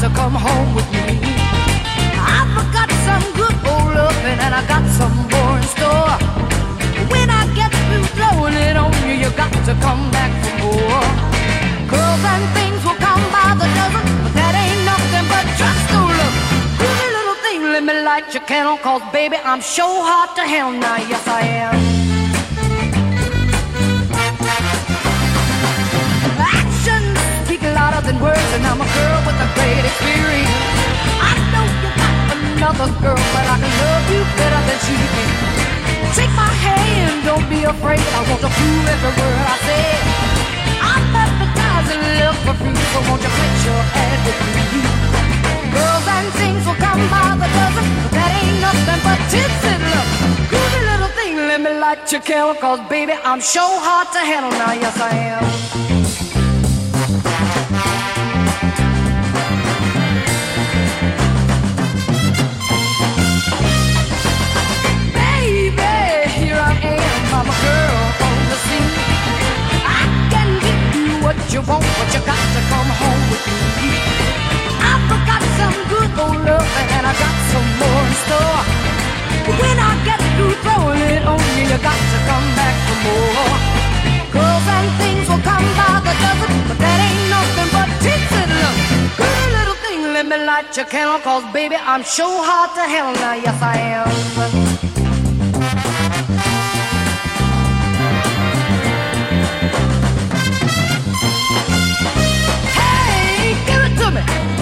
to come home with me. I've got some good old loving and I got some more in store. When I get through blowing it on you, you got to come back for more. Girls and things will come by the dozen, but that ain't nothing but just no look. Pretty little thing, let me light your candle, cause baby, I'm so hot to hell now, yes I am. Actions speak louder than words, and I'm a girl experience. I know you got another girl, but I can love you better than she can. Take my hand, don't be afraid. I want to prove every word I say. I'm advertising love for free, so won't you put your ad with me? Girls and things will come by the dozen, but that ain't nothing but tits and love. Groovy little thing, let me light your candle, cause baby, I'm sure hard to handle now, yes I am. You want, but you got to come home with me. I forgot some good old love and I got some more in store. But when I get through throwing it on you, you got to come back for more. Girls and things will come by the dozen, but that ain't nothing but tits and love. Good little thing, let me light your candle, cause baby, I'm sure hard to hell now, yes I am. Give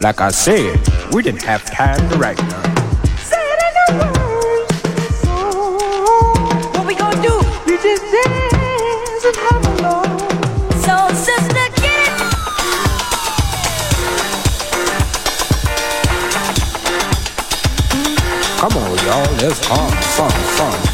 Like I said, we didn't have time to write none. What we gonna do? We just dance and have a love. So, sister, get it. Come on, y'all, let's fun, fun, fun,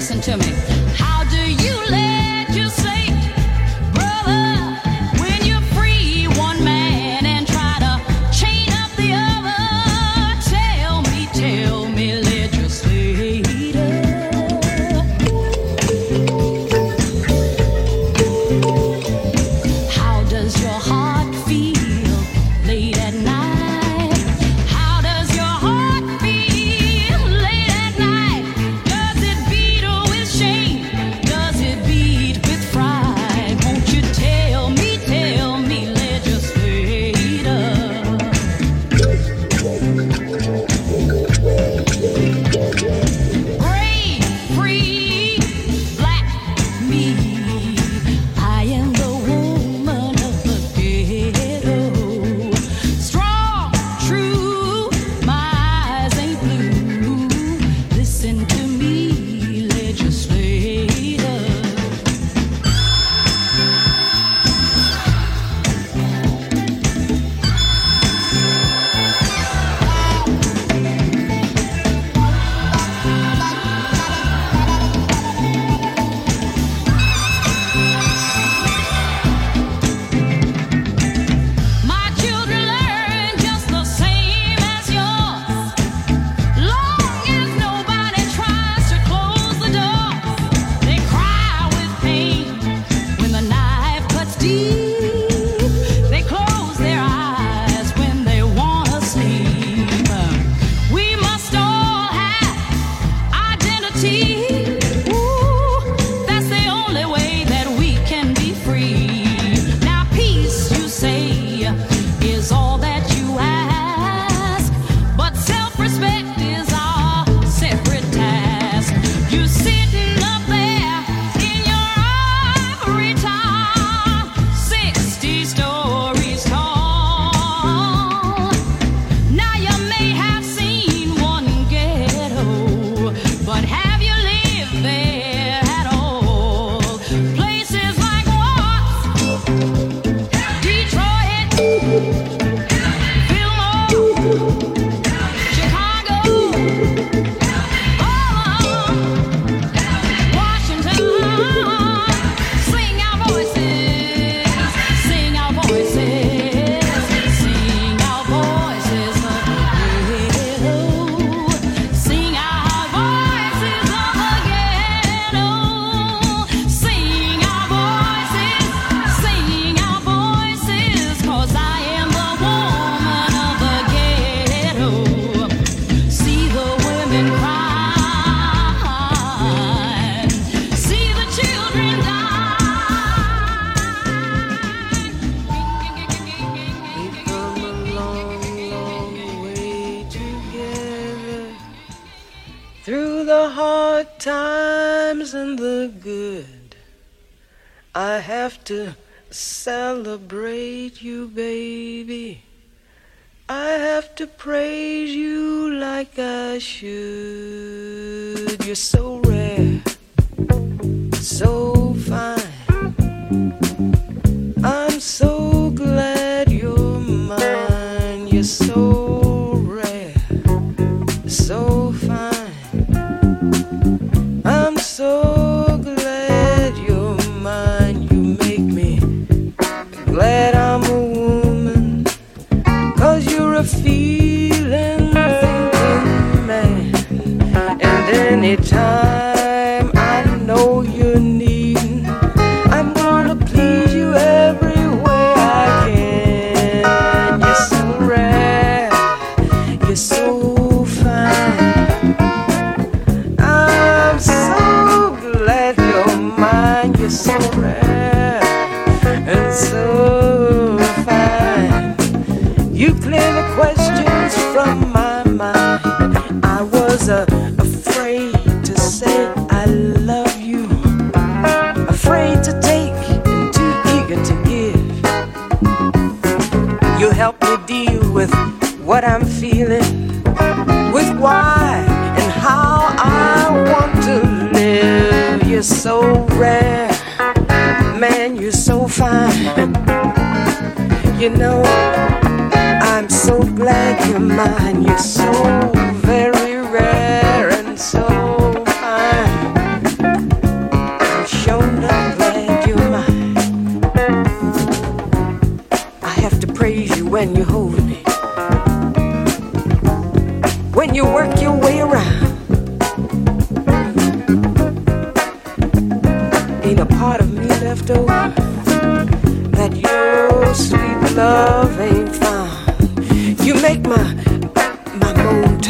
shame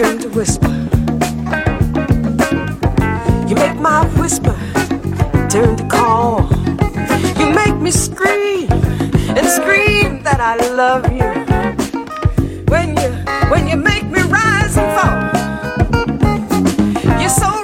Turn to whisper. You make my whisper turn to call. You make me scream and scream that I love you. When you when you make me rise and fall, you're so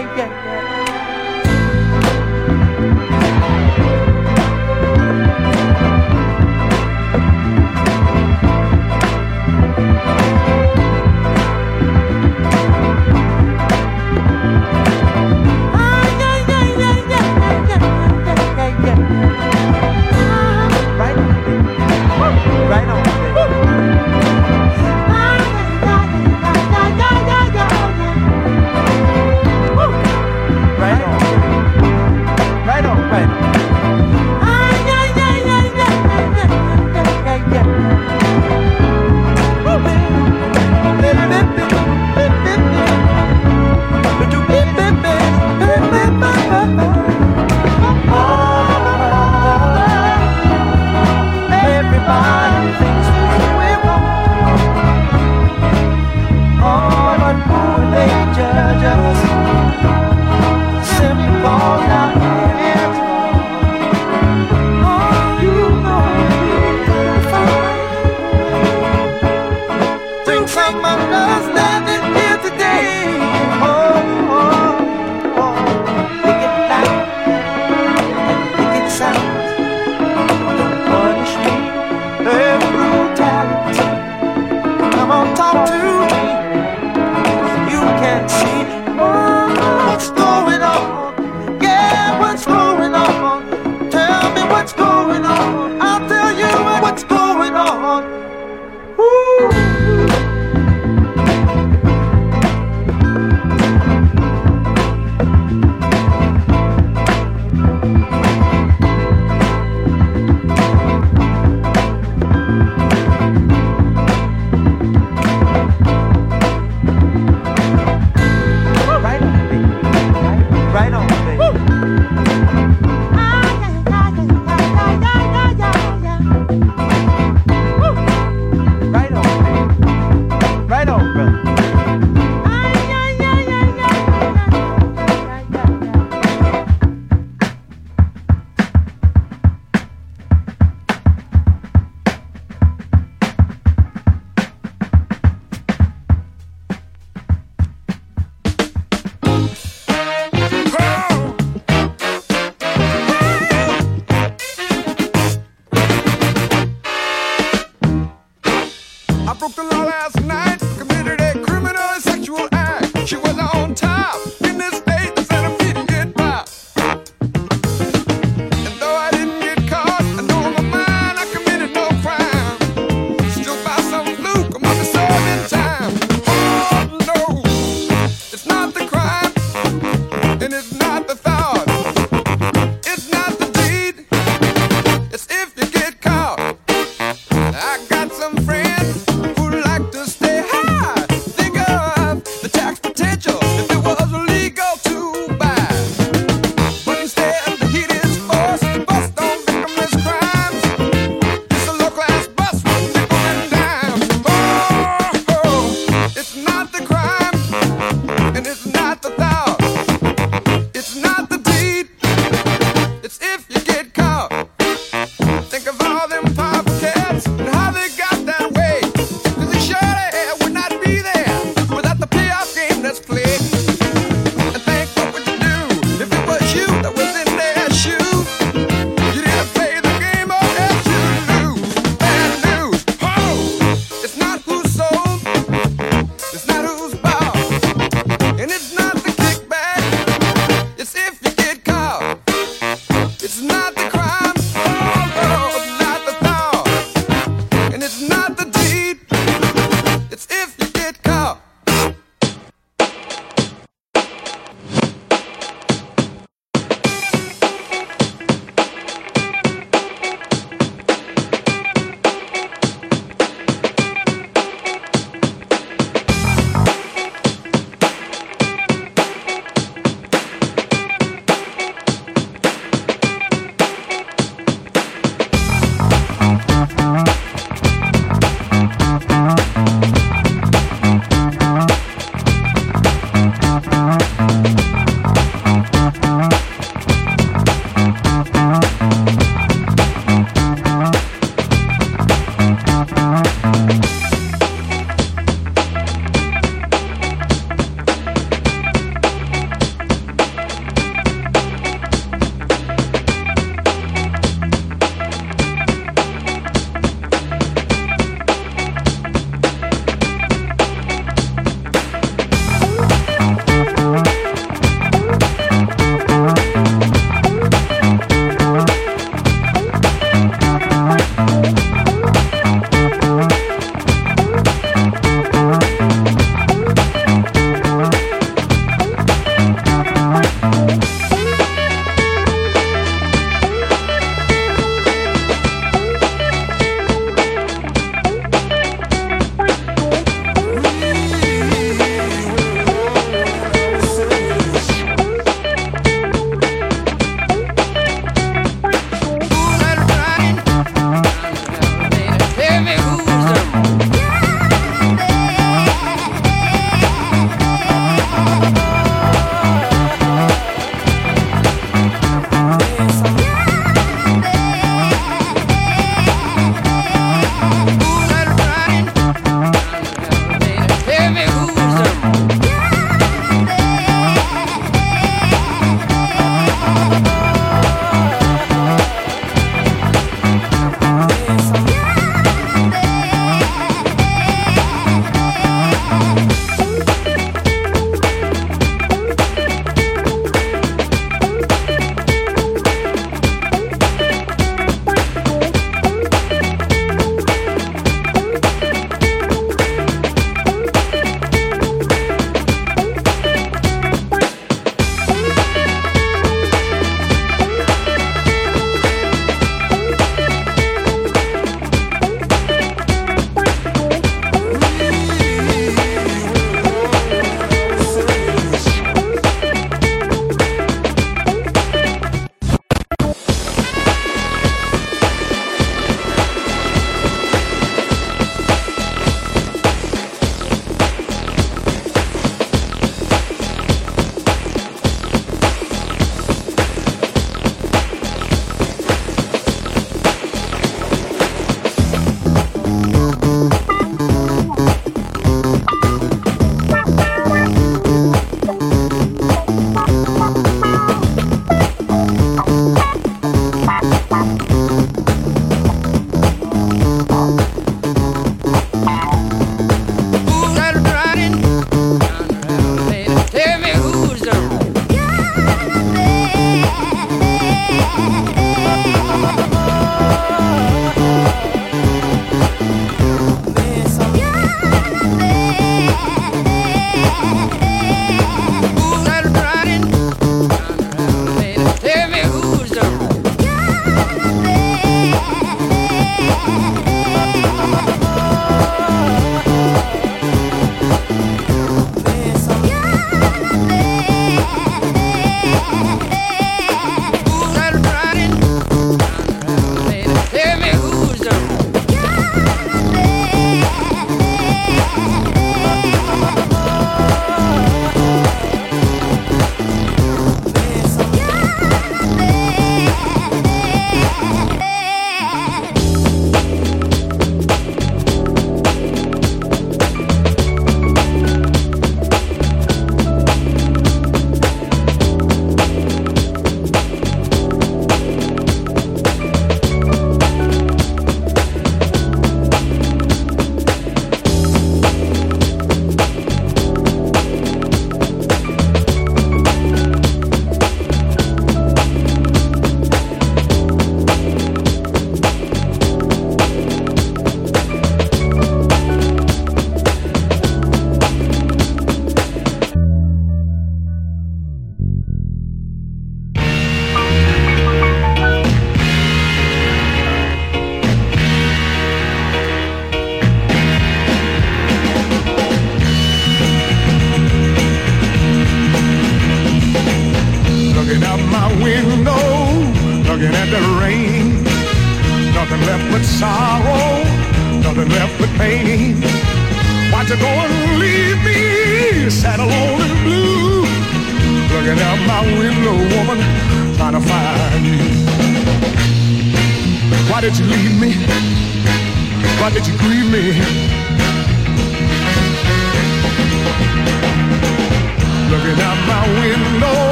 yeah, yeah.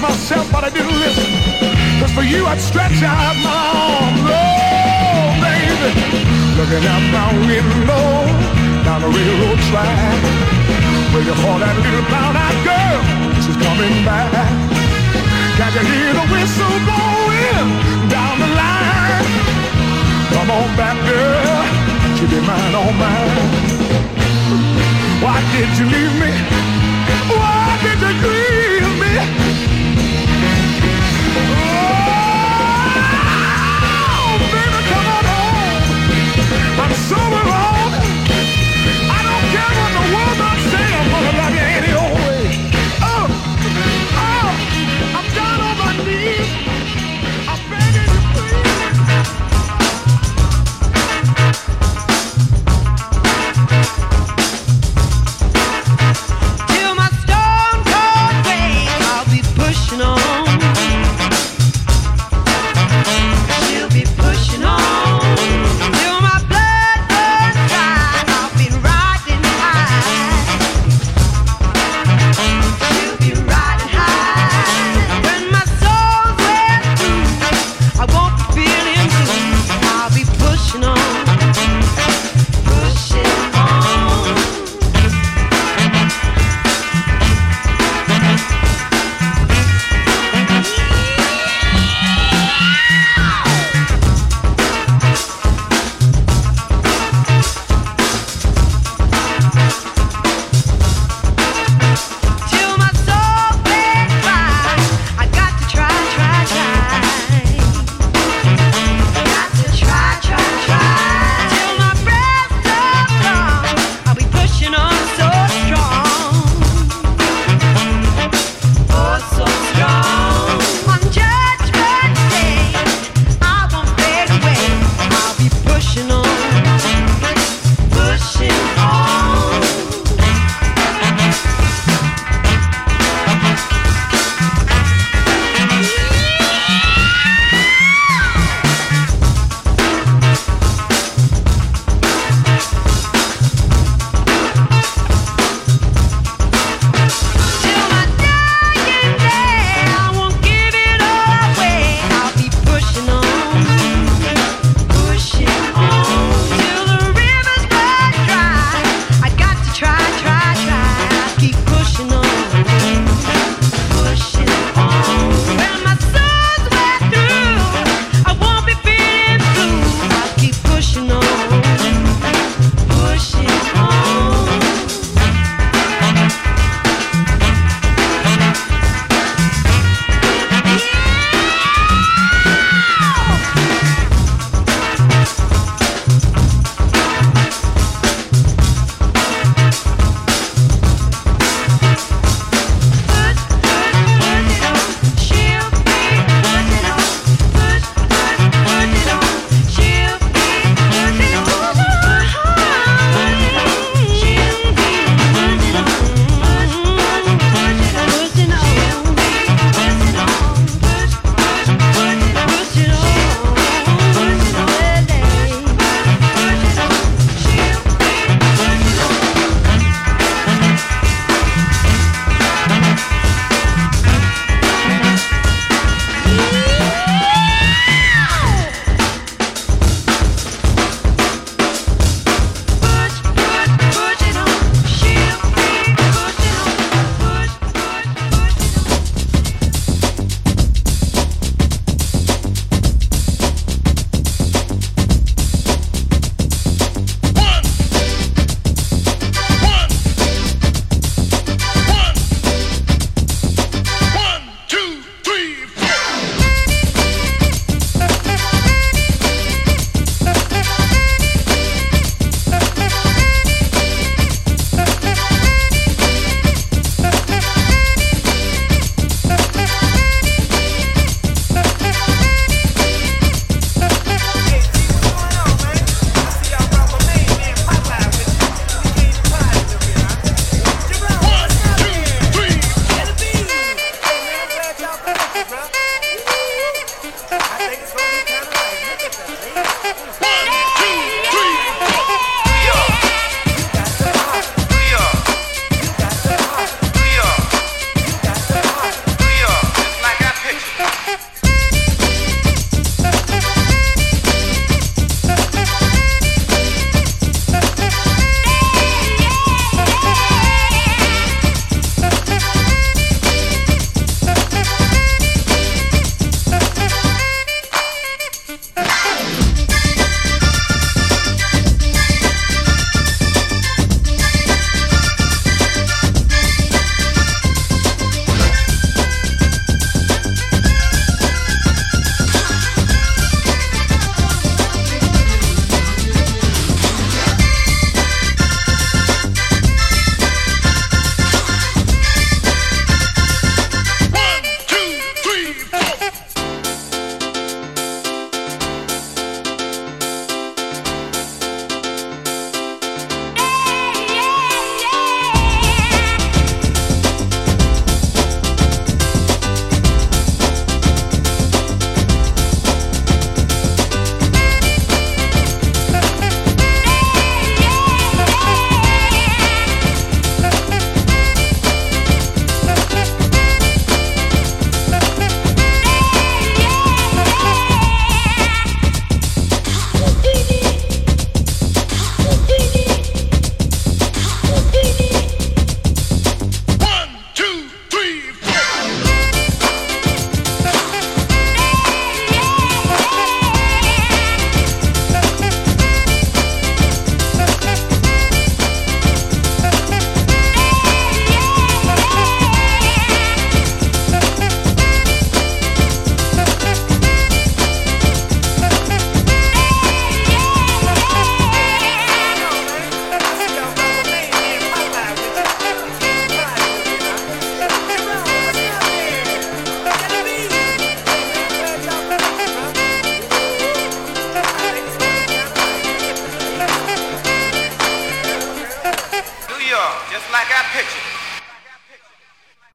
Myself, but I didn't listen. Cause for you, I'd stretch out my arms. Oh, baby. Looking out my window, down the railroad track. Waiting for that little brown-eyed girl, she's coming back. Can't you hear the whistle blowing down the line? Come on back, girl, she'll be mine, all mine. Why did you leave me? Why did you grieve me? I'm so alone. I don't care what the world might say. I'm gonna love you. Oh, oh, I'm down on my knees.